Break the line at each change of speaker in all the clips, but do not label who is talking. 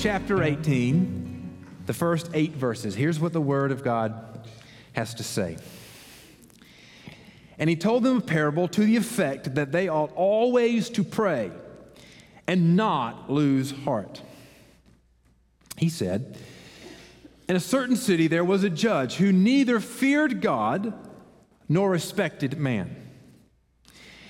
chapter 18, the first eight verses. Here's what the Word of God has to say. And he told them a parable to the effect that they ought always to pray and not lose heart. He said, In a certain city there was a judge who neither feared God nor respected man.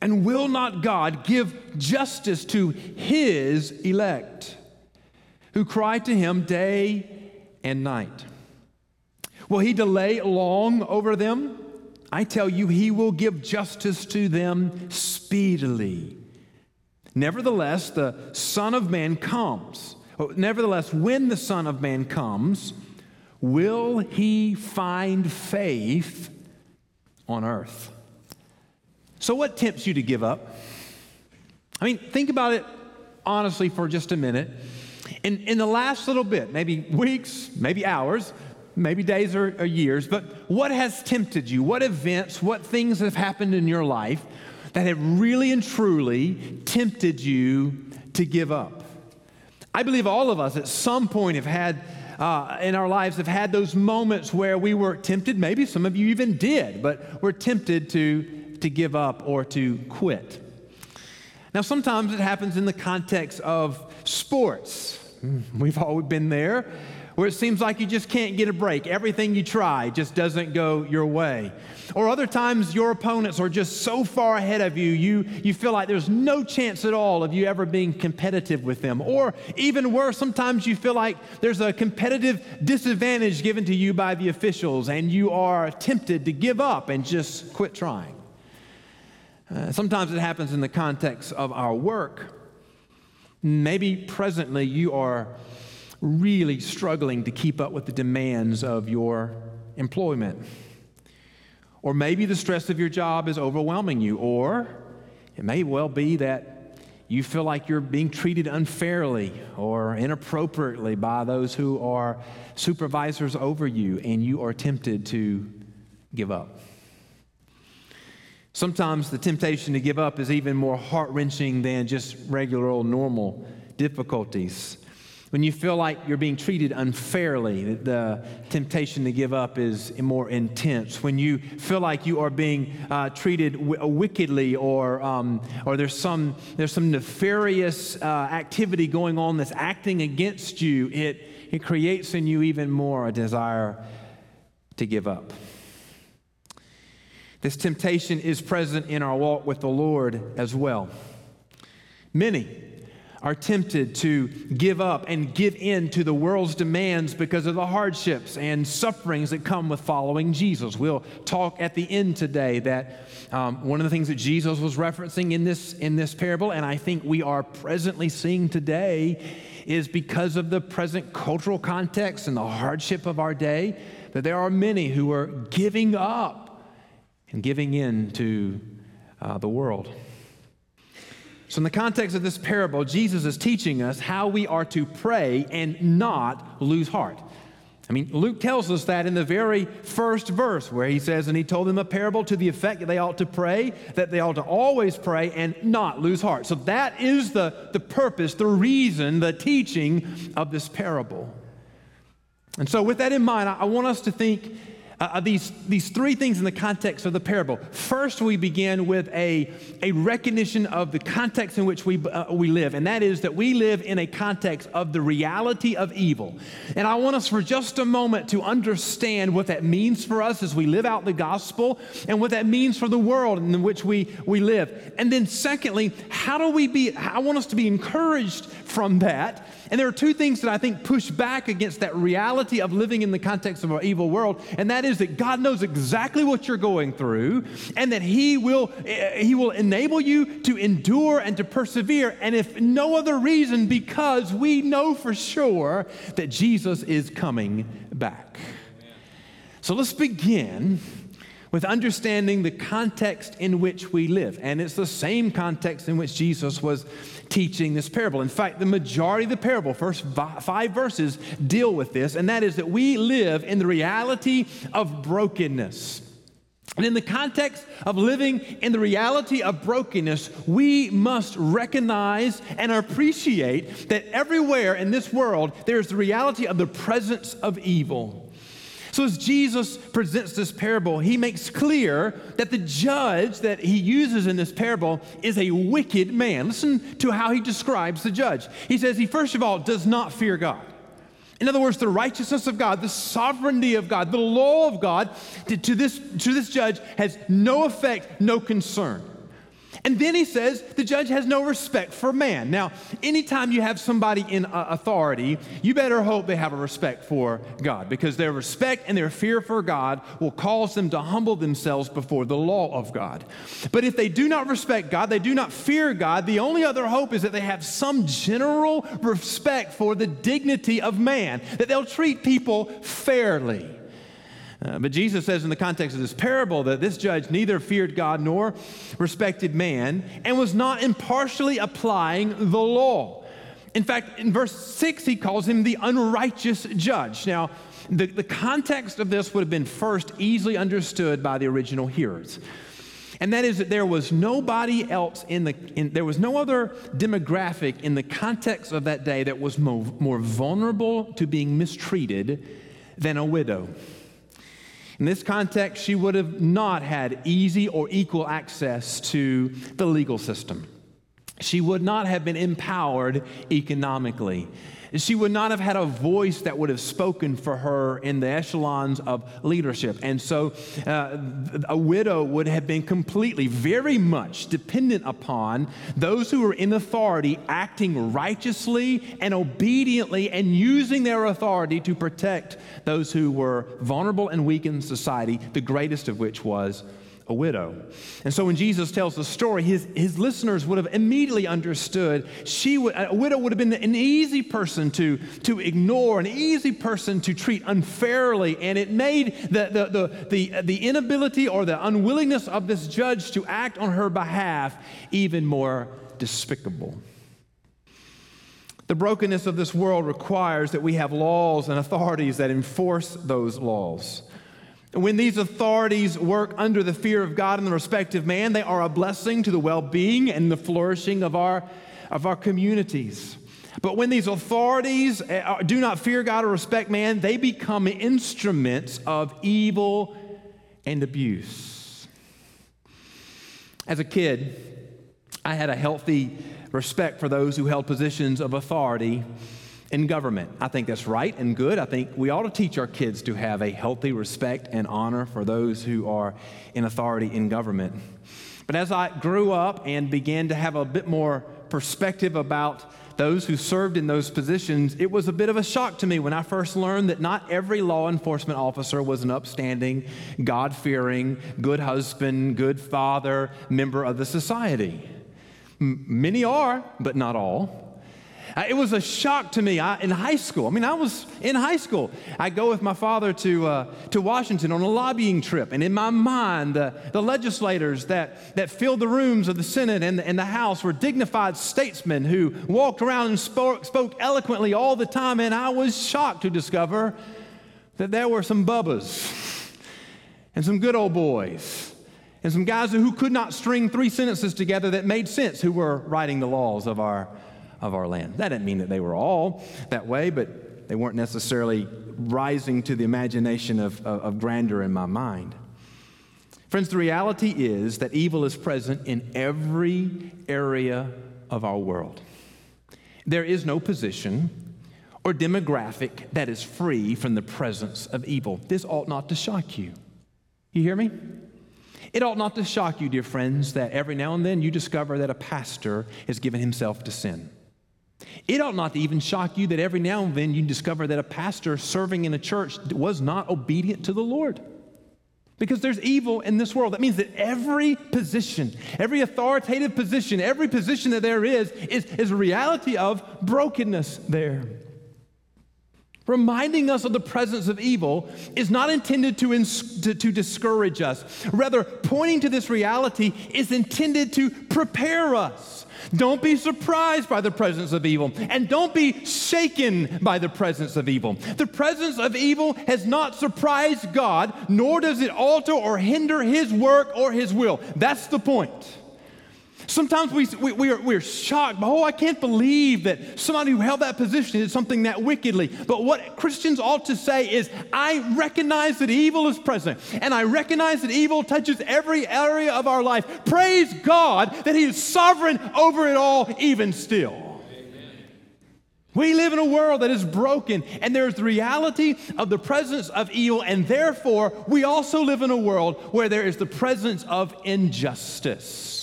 And will not God give justice to his elect who cry to him day and night? Will he delay long over them? I tell you, he will give justice to them speedily. Nevertheless, the Son of Man comes. Oh, nevertheless, when the Son of Man comes, will he find faith on earth? So, what tempts you to give up? I mean, think about it honestly for just a minute. In, in the last little bit, maybe weeks, maybe hours, maybe days or, or years, but what has tempted you? What events, what things have happened in your life that have really and truly tempted you to give up? I believe all of us at some point have had uh, in our lives have had those moments where we were tempted. Maybe some of you even did, but we're tempted to, to give up or to quit. Now, sometimes it happens in the context of sports. Hmm, we've all been there where it seems like you just can't get a break. Everything you try just doesn't go your way. Or other times your opponents are just so far ahead of you, you, you feel like there's no chance at all of you ever being competitive with them. Or even worse, sometimes you feel like there's a competitive disadvantage given to you by the officials and you are tempted to give up and just quit trying. Uh, sometimes it happens in the context of our work. Maybe presently you are really struggling to keep up with the demands of your employment. Or maybe the stress of your job is overwhelming you, or it may well be that you feel like you're being treated unfairly or inappropriately by those who are supervisors over you, and you are tempted to give up. Sometimes the temptation to give up is even more heart wrenching than just regular old normal difficulties. When you feel like you're being treated unfairly, the temptation to give up is more intense. When you feel like you are being uh, treated w- wickedly, or, um, or there's, some, there's some nefarious uh, activity going on that's acting against you, it, it creates in you even more a desire to give up. This temptation is present in our walk with the Lord as well. Many are tempted to give up and give in to the world's demands because of the hardships and sufferings that come with following Jesus. We'll talk at the end today that um, one of the things that Jesus was referencing in this, in this parable, and I think we are presently seeing today, is because of the present cultural context and the hardship of our day, that there are many who are giving up and giving in to uh, the world. So, in the context of this parable, Jesus is teaching us how we are to pray and not lose heart. I mean, Luke tells us that in the very first verse, where he says, And he told them a parable to the effect that they ought to pray, that they ought to always pray and not lose heart. So, that is the, the purpose, the reason, the teaching of this parable. And so, with that in mind, I, I want us to think uh, uh, these, these three things in the context of the parable. First, we begin with a, a recognition of the context in which we, uh, we live, and that is that we live in a context of the reality of evil. And I want us for just a moment to understand what that means for us as we live out the gospel and what that means for the world in which we, we live. And then, secondly, how do we be, I want us to be encouraged from that. And there are two things that I think push back against that reality of living in the context of our evil world, and that is is that God knows exactly what you're going through and that He will, eh, he will enable you to endure and to persevere. And if no other reason, because we know for sure that Jesus is coming back. So let's begin with understanding the context in which we live. And it's the same context in which Jesus was teaching this parable. In fact, the majority of the parable, first five verses, deal with this, and that is that we live in the reality of brokenness. And in the context of living in the reality of brokenness, we must recognize and appreciate that everywhere in this world there's the reality of the presence of evil. So, as Jesus presents this parable, he makes clear that the judge that he uses in this parable is a wicked man. Listen to how he describes the judge. He says he, first of all, does not fear God. In other words, the righteousness of God, the sovereignty of God, the law of God to, to this, to this judge has no effect, no concern. And then he says the judge has no respect for man. Now, anytime you have somebody in uh, authority, you better hope they have a respect for God because their respect and their fear for God will cause them to humble themselves before the law of God. But if they do not respect God, they do not fear God, the only other hope is that they have some general respect for the dignity of man, that they'll treat people fairly. Uh, but Jesus says in the context of this parable that this judge neither feared God nor respected man and was not impartially applying the law. In fact, in verse 6, he calls him the unrighteous judge. Now, the, the context of this would have been first easily understood by the original hearers. And that is that there was nobody else in the, in, there was no other demographic in the context of that day that was more, more vulnerable to being mistreated than a widow. In this context, she would have not had easy or equal access to the legal system. She would not have been empowered economically. She would not have had a voice that would have spoken for her in the echelons of leadership. And so uh, a widow would have been completely, very much dependent upon those who were in authority acting righteously and obediently and using their authority to protect those who were vulnerable and weak in society, the greatest of which was a widow. And so when Jesus tells the story, his, his listeners would have immediately understood she would, a widow would have been an easy person to, to ignore, an easy person to treat unfairly. And it made the, the, the, the, the inability or the unwillingness of this judge to act on her behalf even more despicable. The brokenness of this world requires that we have laws and authorities that enforce those laws. When these authorities work under the fear of God and the respect of man, they are a blessing to the well being and the flourishing of our, of our communities. But when these authorities uh, do not fear God or respect man, they become instruments of evil and abuse. As a kid, I had a healthy respect for those who held positions of authority in government. I think that's right and good. I think we ought to teach our kids to have a healthy respect and honor for those who are in authority in government. But as I grew up and began to have a bit more perspective about those who served in those positions, it was a bit of a shock to me when I first learned that not every law enforcement officer was an upstanding, God fearing, good husband, good father, member of the society. M- many are, but not all. Uh, it was a shock to me I, in high school. I mean, I was in high school. I go with my father to, uh, to Washington on a lobbying trip, and in my mind, the, legislators that, that filled the rooms of the Senate and the, and the House were dignified statesmen who walked around and spoke, spoke eloquently all the time, and I was shocked to discover that there were some bubbas and some good old boys and some guys who could not string three sentences together that made sense who were writing the laws of our of our land. That didn't mean that they were all that way, but they weren't necessarily rising to the imagination of, of, of grandeur in my mind. Friends, the reality is that evil is present in every area of our world. There is no position or demographic that is free from the presence of evil. This ought not to shock you. You hear me? It ought not to shock you, dear friends, that every now and then you discover that a pastor has given himself to sin. It ought not to even shock you that every now and then you discover that a pastor serving in a church was not obedient to the Lord. Because there's evil in this world. That means that every position, every authoritative position, every position that there is, is, is a reality of brokenness there. Reminding us of the presence of evil is not intended to, ins- to, to, discourage us. Rather, pointing to this reality is intended to prepare us. Don't be surprised by the presence of evil, and don't be shaken by the presence of evil. The presence of evil has not surprised God, nor does it alter or hinder his work or his will. That's the point. Sometimes we, we, we, are, we're shocked. Oh, I can't believe that somebody who held that position did something that wickedly. But what Christians ought to say is, I recognize that evil is present, and I recognize that evil touches every area of our life. Praise God that He is sovereign over it all, even still. We live in a world that is broken, and there's the reality of the presence of evil, and therefore, we also live in a world where there is the presence of injustice.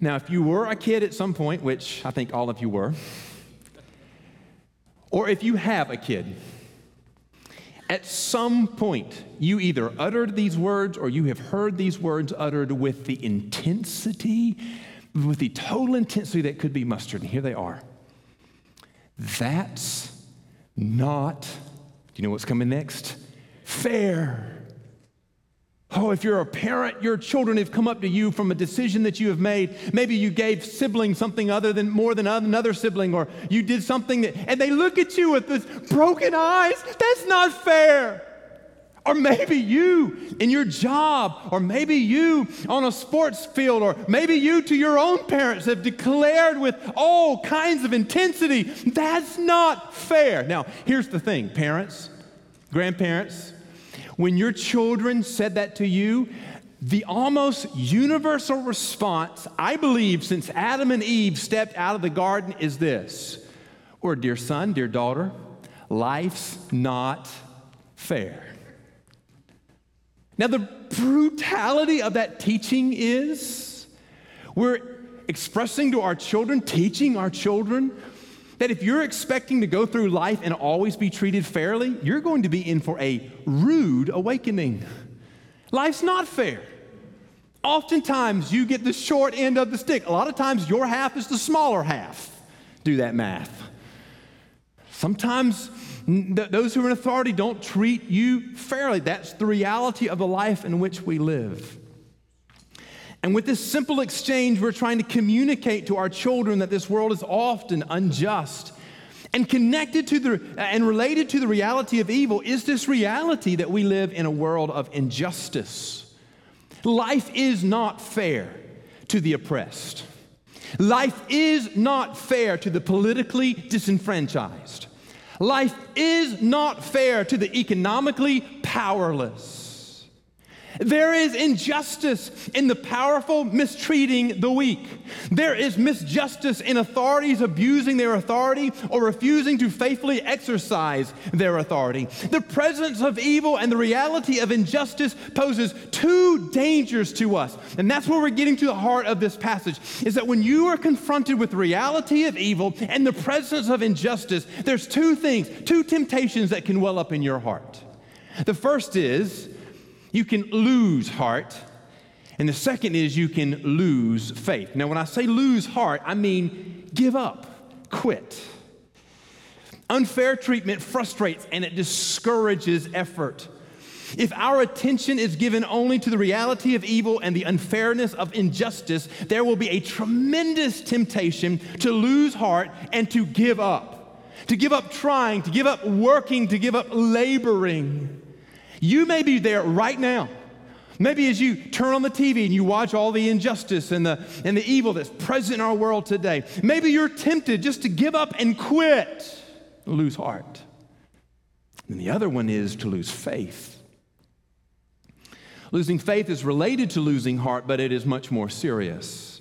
Now, if you were a kid at some point, which I think all of you were, or if you have a kid, at some point you either uttered these words or you have heard these words uttered with the intensity, with the total intensity that could be mustered. And here they are. That's not, do you know what's coming next? Fair. Oh, if you're a parent, your children have come up to you from a decision that you have made. Maybe you gave sibling something other than more than another sibling, or you did something that, and they look at you with this broken eyes. That's not fair. Or maybe you in your job, or maybe you on a sports field, or maybe you to your own parents have declared with all kinds of intensity, that's not fair. Now, here's the thing parents, grandparents, when your children said that to you, the almost universal response, I believe, since Adam and Eve stepped out of the garden is this or, dear son, dear daughter, life's not fair. Now, the brutality of that teaching is we're expressing to our children, teaching our children, that if you're expecting to go through life and always be treated fairly, you're going to be in for a rude awakening. Life's not fair. Oftentimes, you get the short end of the stick. A lot of times, your half is the smaller half. Do that math. Sometimes, th- those who are in authority don't treat you fairly. That's the reality of the life in which we live. And with this simple exchange, we're trying to communicate to our children that this world is often unjust. And connected to the and related to the reality of evil is this reality that we live in a world of injustice. Life is not fair to the oppressed. Life is not fair to the politically disenfranchised. Life is not fair to the economically powerless. There is injustice in the powerful mistreating the weak. There is misjustice in authorities abusing their authority or refusing to faithfully exercise their authority. The presence of evil and the reality of injustice poses two dangers to us. And that's where we're getting to the heart of this passage is that when you are confronted with the reality of evil and the presence of injustice, there's two things, two temptations that can well up in your heart. The first is you can lose heart. And the second is you can lose faith. Now, when I say lose heart, I mean give up, quit. Unfair treatment frustrates and it discourages effort. If our attention is given only to the reality of evil and the unfairness of injustice, there will be a tremendous temptation to lose heart and to give up. To give up trying, to give up working, to give up laboring. You may be there right now. Maybe as you turn on the TV and you watch all the injustice and the, and the evil that's present in our world today, maybe you're tempted just to give up and quit, lose heart. And the other one is to lose faith. Losing faith is related to losing heart, but it is much more serious.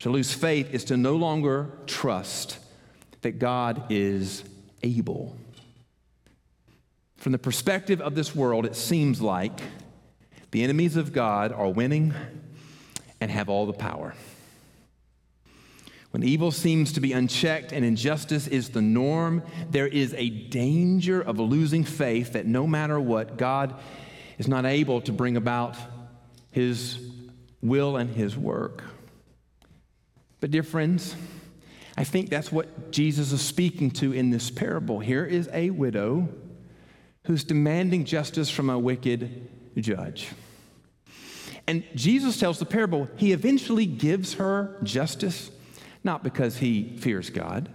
To lose faith is to no longer trust that God is able. From the perspective of this world, it seems like the enemies of God are winning and have all the power. When evil seems to be unchecked and injustice is the norm, there is a danger of losing faith that no matter what, God is not able to bring about his will and his work. But, dear friends, I think that's what Jesus is speaking to in this parable. Here is a widow who's demanding justice from a wicked judge. And Jesus tells the parable, he eventually gives her justice, not because he fears God,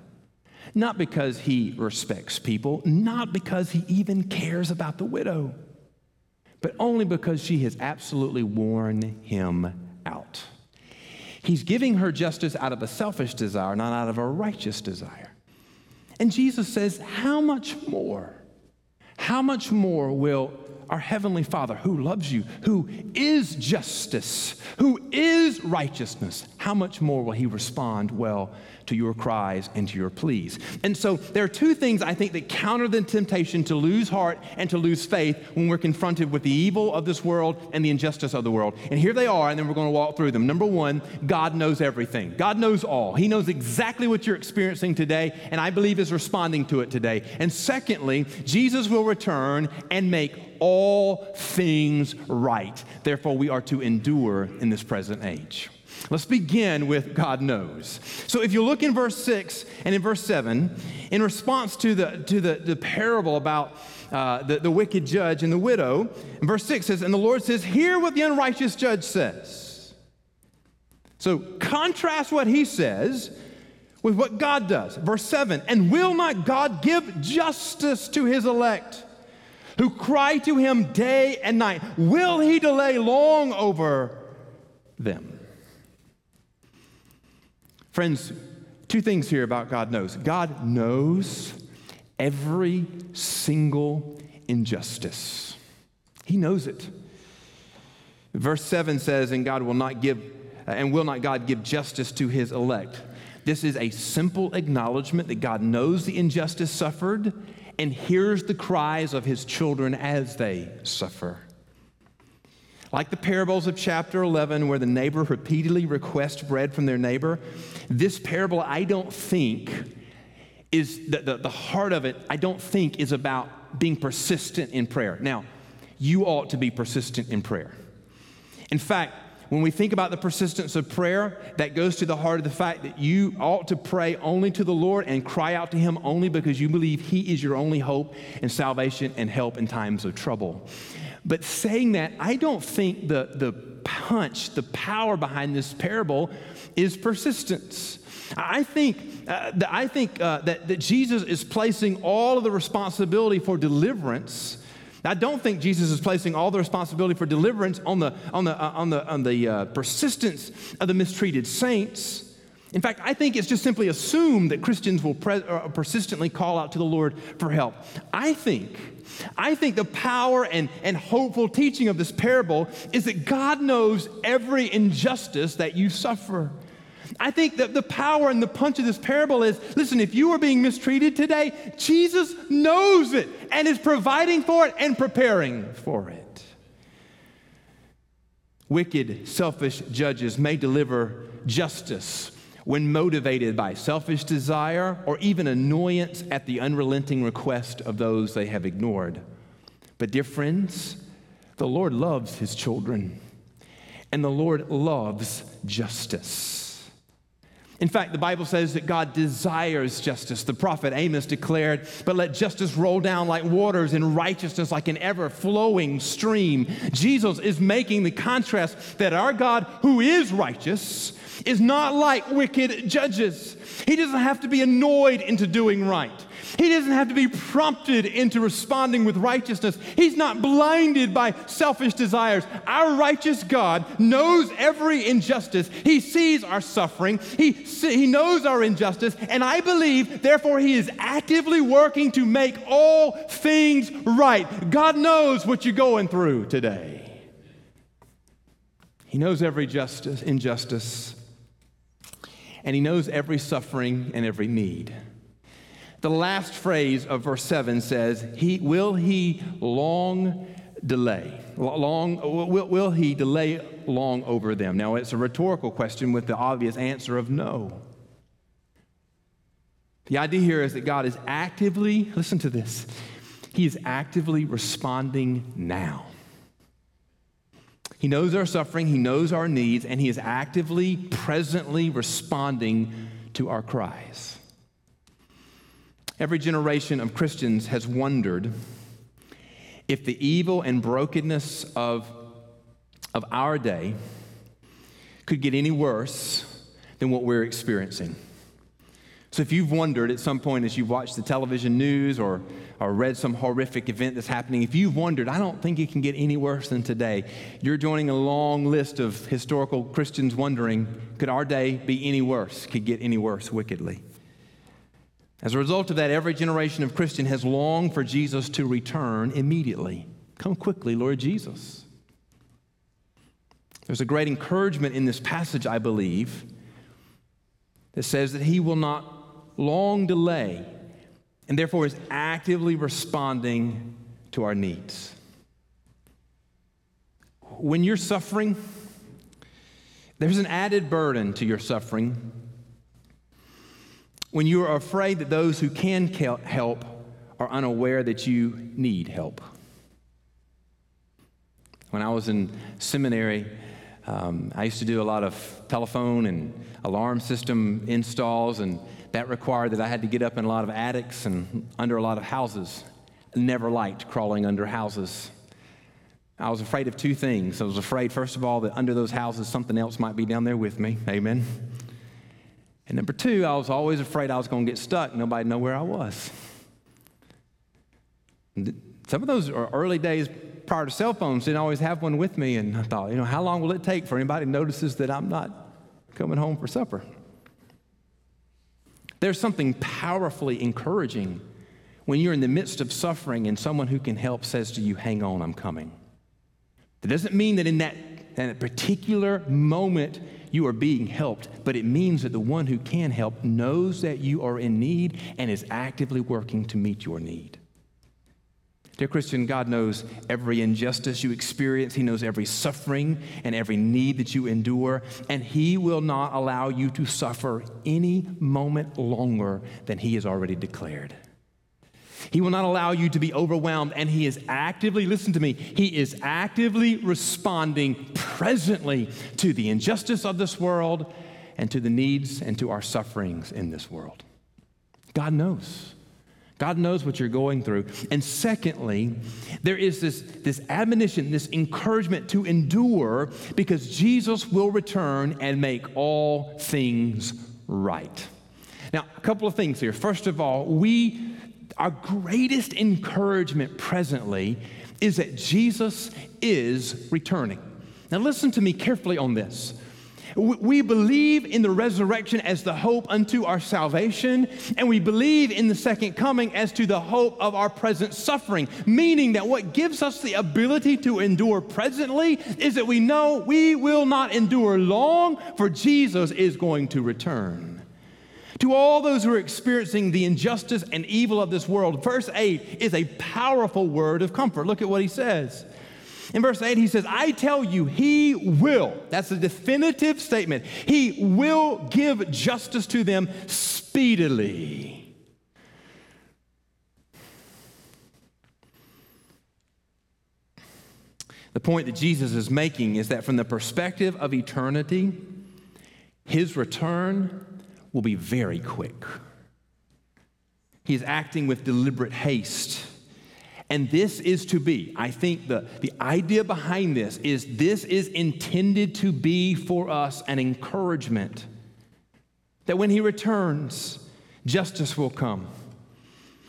not because he respects people, not because he even cares about the widow, but only because she has absolutely worn him out. He's giving her justice out of a selfish desire, not out of a righteous desire. And Jesus says, How much more? How much more will our Heavenly Father, who loves you, who is justice, who is righteousness, how much more will He respond well to your cries and to your pleas? And so there are two things I think that counter the temptation to lose heart and to lose faith when we're confronted with the evil of this world and the injustice of the world. And here they are, and then we're going to walk through them. Number one, God knows everything, God knows all. He knows exactly what you're experiencing today, and I believe is responding to it today. And secondly, Jesus will return and make all things right. Therefore, we are to endure in this present age. Let's begin with God knows. So if you look in verse 6 and in verse 7, in response to the, to the, the parable about uh, the, the wicked judge and the widow, verse 6 says, And the Lord says, Hear what the unrighteous judge says. So contrast what he says with what God does. Verse 7 And will not God give justice to his elect? Who cry to him day and night. Will he delay long over them? Friends, two things here about God knows. God knows every single injustice, He knows it. Verse 7 says, And God will not give, uh, and will not God give justice to his elect? This is a simple acknowledgement that God knows the injustice suffered and hears the cries of his children as they suffer. Like the parables of chapter 11, where the neighbor repeatedly requests bread from their neighbor, this parable, I don't think, is the, the, the heart of it, I don't think is about being persistent in prayer. Now, you ought to be persistent in prayer. In fact, when we think about the persistence of prayer, that goes to the heart of the fact that you ought to pray only to the Lord and cry out to Him only because you believe He is your only hope and salvation and help in times of trouble. But saying that, I don't think the, the punch, the power behind this parable is persistence. I think, uh, I think uh, that, that Jesus is placing all of the responsibility for deliverance I don't think Jesus is placing all the responsibility for deliverance on the, on the, uh, on the, on the uh, persistence of the mistreated saints. In fact, I think it's just simply assumed that Christians will pre- uh, persistently call out to the Lord for help. I think, I think the power and, and hopeful teaching of this parable is that God knows every injustice that you suffer. I think that the power and the punch of this parable is listen, if you are being mistreated today, Jesus knows it and is providing for it and preparing for it. Wicked, selfish judges may deliver justice when motivated by selfish desire or even annoyance at the unrelenting request of those they have ignored. But, dear friends, the Lord loves his children, and the Lord loves justice. In fact, the Bible says that God desires justice. The prophet Amos declared, But let justice roll down like waters and righteousness like an ever flowing stream. Jesus is making the contrast that our God, who is righteous, is not like wicked judges. He doesn't have to be annoyed into doing right. He doesn't have to be prompted into responding with righteousness. He's not blinded by selfish desires. Our righteous God knows every injustice. He sees our suffering. He, he knows our injustice. And I believe, therefore, He is actively working to make all things right. God knows what you're going through today. He knows every justice, injustice, and He knows every suffering and every need. The last phrase of verse 7 says, he, Will he long delay? Long, will, will he delay long over them? Now, it's a rhetorical question with the obvious answer of no. The idea here is that God is actively, listen to this, He is actively responding now. He knows our suffering, He knows our needs, and He is actively, presently responding to our cries. Every generation of Christians has wondered if the evil and brokenness of, of our day could get any worse than what we're experiencing. So, if you've wondered at some point as you've watched the television news or, or read some horrific event that's happening, if you've wondered, I don't think it can get any worse than today, you're joining a long list of historical Christians wondering, could our day be any worse? Could get any worse wickedly? As a result of that, every generation of Christian has longed for Jesus to return immediately. Come quickly, Lord Jesus. There's a great encouragement in this passage, I believe, that says that he will not long delay and therefore is actively responding to our needs. When you're suffering, there's an added burden to your suffering when you are afraid that those who can help are unaware that you need help. When I was in seminary, um, I used to do a lot of telephone and alarm system installs, and that required that I had to get up in a lot of attics and under a lot of houses. Never liked crawling under houses. I was afraid of two things. I was afraid, first of all, that under those houses something else might be down there with me. Amen. And number two, I was always afraid I was going to get stuck. Nobody know where I was. Some of those early days prior to cell phones didn't always have one with me, and I thought, you know, how long will it take for anybody notices that I'm not coming home for supper? There's something powerfully encouraging when you're in the midst of suffering and someone who can help says to you, Hang on, I'm coming. That doesn't mean that in that, in that particular moment you are being helped, but it means that the one who can help knows that you are in need and is actively working to meet your need. Dear Christian, God knows every injustice you experience. He knows every suffering and every need that you endure, and He will not allow you to suffer any moment longer than He has already declared. He will not allow you to be overwhelmed, and He is actively, listen to me, He is actively responding presently to the injustice of this world and to the needs and to our sufferings in this world. God knows. God knows what you're going through. And secondly, there is this, this admonition, this encouragement to endure because Jesus will return and make all things right. Now, a couple of things here. First of all, we, our greatest encouragement presently is that Jesus is returning. Now, listen to me carefully on this. We believe in the resurrection as the hope unto our salvation, and we believe in the second coming as to the hope of our present suffering, meaning that what gives us the ability to endure presently is that we know we will not endure long, for Jesus is going to return. To all those who are experiencing the injustice and evil of this world, verse 8 is a powerful word of comfort. Look at what he says. In verse 8, he says, I tell you, he will. That's a definitive statement. He will give justice to them speedily. The point that Jesus is making is that from the perspective of eternity, his return will be very quick. He is acting with deliberate haste and this is to be, I think the, the idea behind this is this is intended to be for us an encouragement that when he returns, justice will come.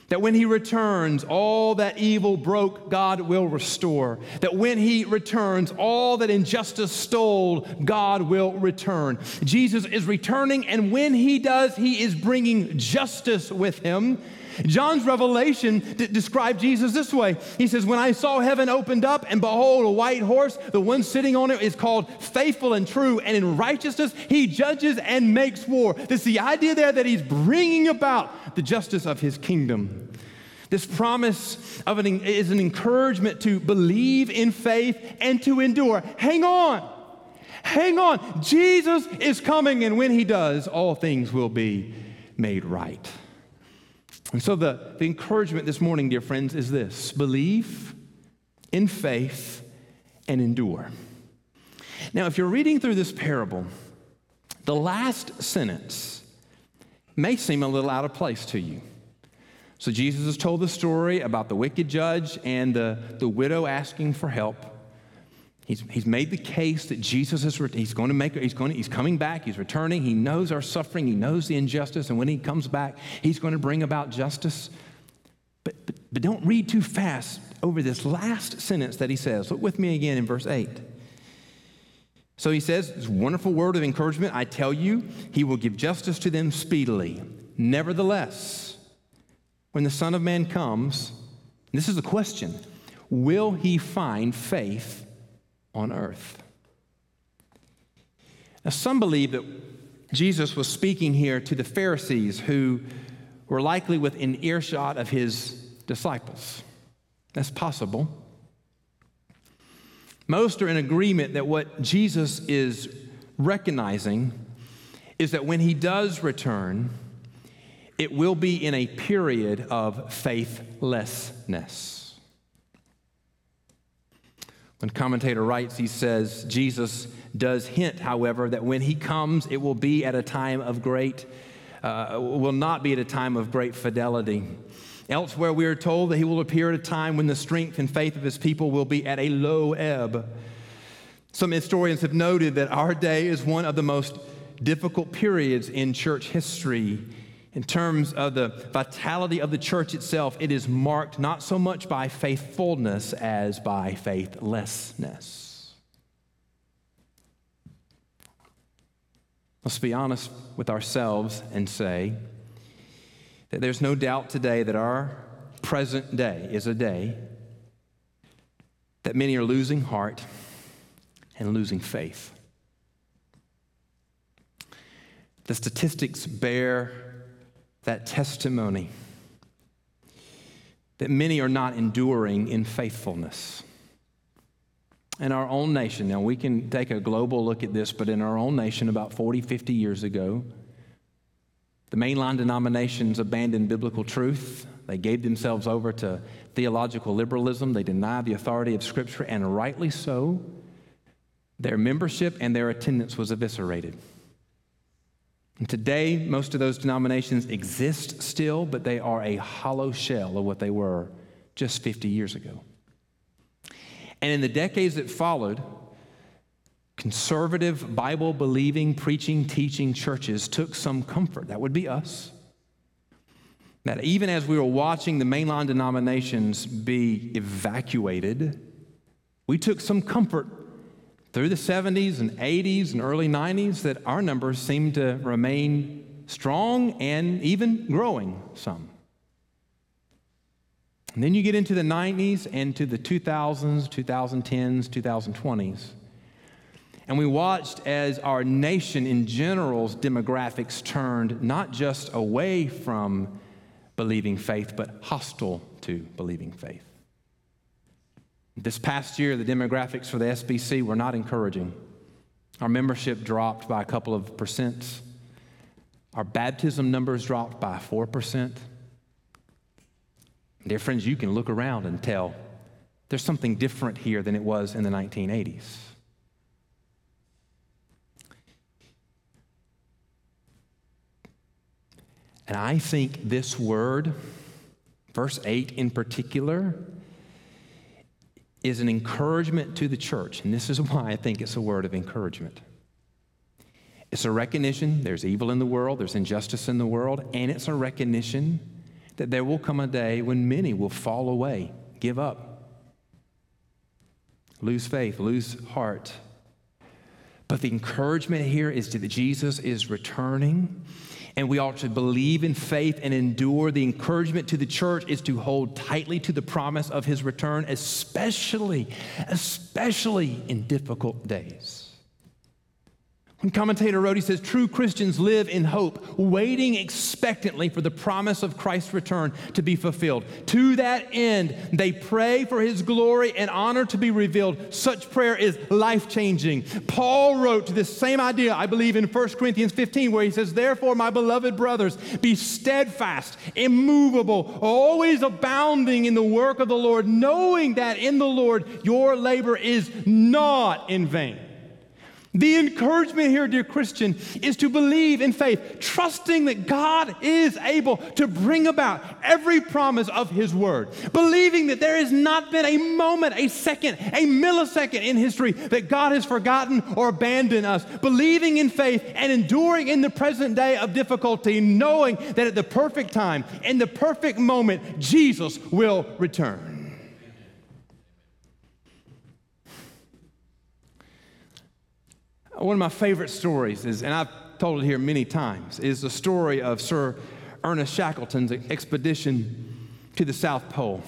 That when he returns, all that evil broke, God will restore. That when he returns, all that injustice stole, God will return. Jesus is returning, and when he does, he is bringing justice with him John's revelation d- described Jesus this way He says, When I saw heaven opened up, and behold, a white horse, the one sitting on it is called faithful and true, and in righteousness he judges and makes war. This is the idea there that he's bringing about the justice of his kingdom. This promise of an, is an encouragement to believe in faith and to endure. Hang on. Hang on. Jesus is coming, and when he does, all things will be made right. And so, the, the encouragement this morning, dear friends, is this believe in faith and endure. Now, if you're reading through this parable, the last sentence may seem a little out of place to you. So, Jesus has told the story about the wicked judge and the, the widow asking for help. He's, he's made the case that Jesus is he's going to make he's going to, he's coming back he's returning he knows our suffering he knows the injustice and when he comes back he's going to bring about justice. But, but, but don't read too fast over this last sentence that he says. Look with me again in verse 8 so he says this wonderful word of encouragement I tell you he will give justice to them speedily. Nevertheless when the son of man comes this is the question will he find faith on earth. Now, some believe that Jesus was speaking here to the Pharisees who were likely within earshot of his disciples. That's possible. Most are in agreement that what Jesus is recognizing is that when he does return, it will be in a period of faithlessness. When commentator writes, he says, Jesus does hint, however, that when he comes, it will be at a time of great, uh, will not be at a time of great fidelity. Elsewhere, we are told that he will appear at a time when the strength and faith of his people will be at a low ebb. Some historians have noted that our day is one of the most difficult periods in church history in terms of the vitality of the church itself, it is marked not so much by faithfulness as by faithlessness. Let's be honest with ourselves and say that there's no doubt today that our present day is a day that many are losing heart and losing faith. The statistics bear that testimony that many are not enduring in faithfulness. In our own nation, now we can take a global look at this, but in our own nation, about 40, 50 years ago, the mainline denominations abandoned biblical truth. They gave themselves over to theological liberalism. They denied the authority of Scripture, and rightly so. Their membership and their attendance was eviscerated. And today, most of those denominations exist still, but they are a hollow shell of what they were just 50 years ago. And in the decades that followed, conservative, Bible believing, preaching, teaching churches took some comfort. That would be us. That even as we were watching the mainline denominations be evacuated, we took some comfort through the 70s and 80s and early 90s that our numbers seem to remain strong and even growing some. And then you get into the 90s and to the 2000s, 2010s, 2020s. And we watched as our nation in general's demographics turned not just away from believing faith, but hostile to believing faith. This past year, the demographics for the SBC were not encouraging. Our membership dropped by a couple of percent. Our baptism numbers dropped by 4%. Dear friends, you can look around and tell there's something different here than it was in the 1980s. And I think this word, verse 8 in particular, is an encouragement to the church. And this is why I think it's a word of encouragement. It's a recognition there's evil in the world, there's injustice in the world, and it's a recognition that there will come a day when many will fall away, give up, lose faith, lose heart. But the encouragement here is that Jesus is returning and we ought to believe in faith and endure. The encouragement to the church is to hold tightly to the promise of his return, especially, especially in difficult days. One commentator wrote, he says, True Christians live in hope, waiting expectantly for the promise of Christ's return to be fulfilled. To that end, they pray for his glory and honor to be revealed. Such prayer is life changing. Paul wrote to this same idea, I believe, in 1 Corinthians 15, where he says, Therefore, my beloved brothers, be steadfast, immovable, always abounding in the work of the Lord, knowing that in the Lord your labor is not in vain. The encouragement here, dear Christian, is to believe in faith, trusting that God is able to bring about every promise of His Word, believing that there has not been a moment, a second, a millisecond in history that God has forgotten or abandoned us, believing in faith and enduring in the present day of difficulty, knowing that at the perfect time, in the perfect moment, Jesus will return. One of my favorite stories is, and I've told it here many times, is the story of Sir Ernest Shackleton's expedition to the South Pole.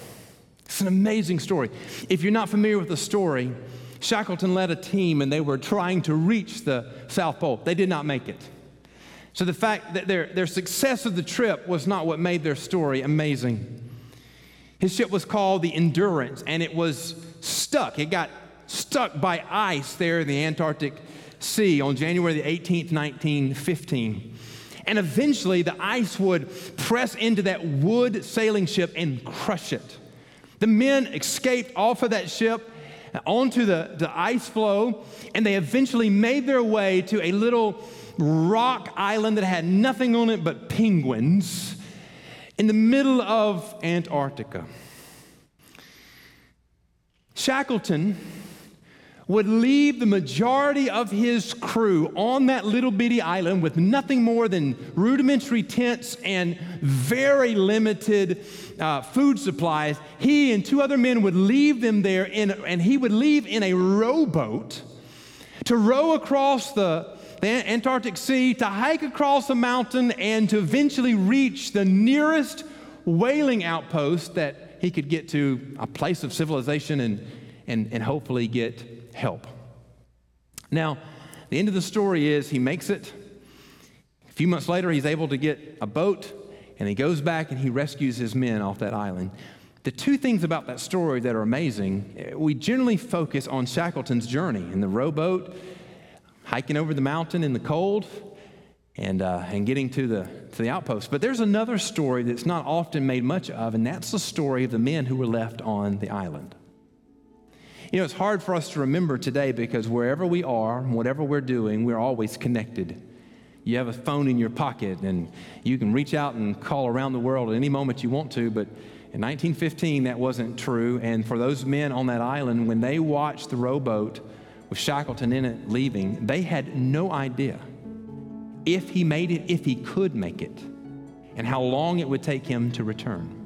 It's an amazing story. If you're not familiar with the story, Shackleton led a team and they were trying to reach the South Pole. They did not make it. So the fact that their, their success of the trip was not what made their story amazing. His ship was called the Endurance and it was stuck. It got stuck by ice there in the Antarctic Sea on January the 18th, 1915. And eventually the ice would press into that wood sailing ship and crush it. The men escaped off of that ship onto the, the ice floe, and they eventually made their way to a little rock island that had nothing on it but penguins in the middle of Antarctica. Shackleton would leave the majority of his crew on that little bitty island with nothing more than rudimentary tents and very limited uh, food supplies. He and two other men would leave them there, in, and he would leave in a rowboat to row across the, the Antarctic Sea, to hike across a mountain, and to eventually reach the nearest whaling outpost that he could get to a place of civilization and, and, and hopefully get help. Now, the end of the story is he makes it. A few months later, he's able to get a boat and he goes back and he rescues his men off that island. The two things about that story that are amazing, we generally focus on Shackleton's journey in the rowboat, hiking over the mountain in the cold, and, uh, and getting to the, to the outpost. But there's another story that's not often made much of, and that's the story of the men who were left on the island. You know, it's hard for us to remember today because wherever we are, whatever we're doing, we're always connected. You have a phone in your pocket and you can reach out and call around the world at any moment you want to, but in 1915, that wasn't true. And for those men on that island, when they watched the rowboat with Shackleton in it leaving, they had no idea if he made it, if he could make it, and how long it would take him to return.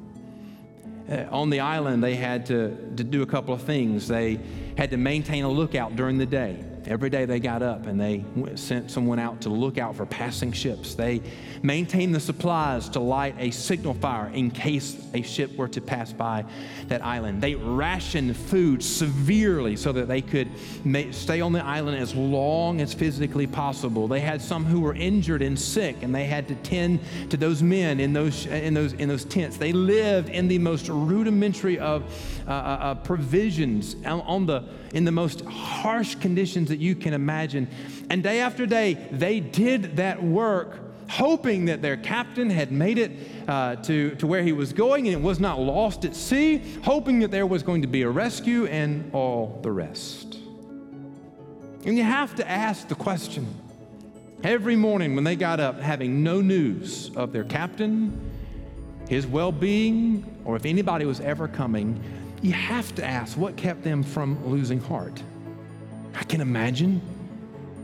Uh, on the island, they had to, to do a couple of things. They had to maintain a lookout during the day. Every day they got up and they sent someone out to look out for passing ships. They maintained the supplies to light a signal fire in case a ship were to pass by that island. They rationed food severely so that they could stay on the island as long as physically possible. They had some who were injured and sick, and they had to tend to those men in those, in those, in those tents. They lived in the most rudimentary of uh, uh, uh provisions on the, in the most harsh conditions that you can imagine. And day after day, they did that work hoping that their captain had made it uh, to, to where he was going and it was not lost at sea, hoping that there was going to be a rescue and all the rest. And you have to ask the question every morning when they got up, having no news of their captain, his well being, or if anybody was ever coming, you have to ask what kept them from losing heart. Can imagine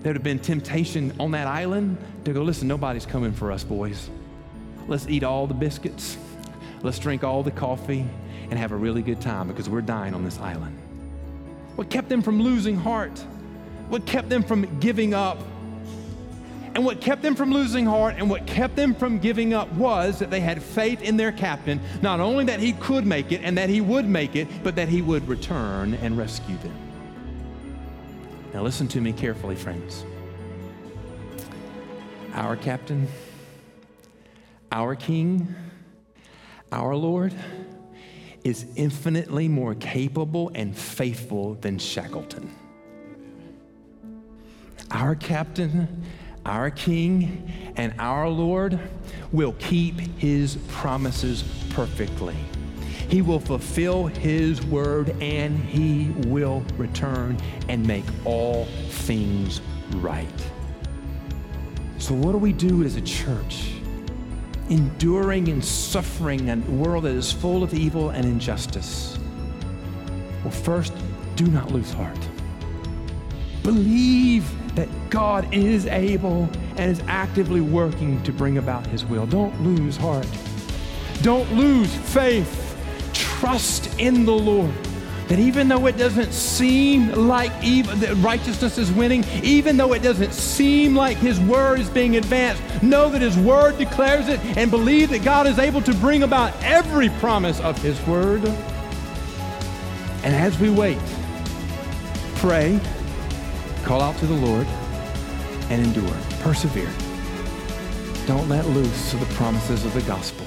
there would have been temptation on that island to go, listen, nobody's coming for us, boys. Let's eat all the biscuits, let's drink all the coffee, and have a really good time because we're dying on this island. What kept them from losing heart? What kept them from giving up? And what kept them from losing heart and what kept them from giving up was that they had faith in their captain, not only that he could make it and that he would make it, but that he would return and rescue them. Now, listen to me carefully, friends. our captain, our king, our Lord is infinitely more capable and faithful than Shackleton. Our captain, our king, and our Lord will keep his promises perfectly. He will fulfill his word and he will return and make all things right. So, what do we do as a church? Enduring and suffering in a world that is full of evil and injustice. Well, first, do not lose heart. Believe that God is able and is actively working to bring about his will. Don't lose heart. Don't lose faith. Trust in the Lord. That even though it doesn't seem like even, that righteousness is winning, even though it doesn't seem like His word is being advanced, know that His word declares it and believe that God is able to bring about every promise of His word. And as we wait, pray, call out to the Lord, and endure. Persevere. Don't let loose of the promises of the gospel.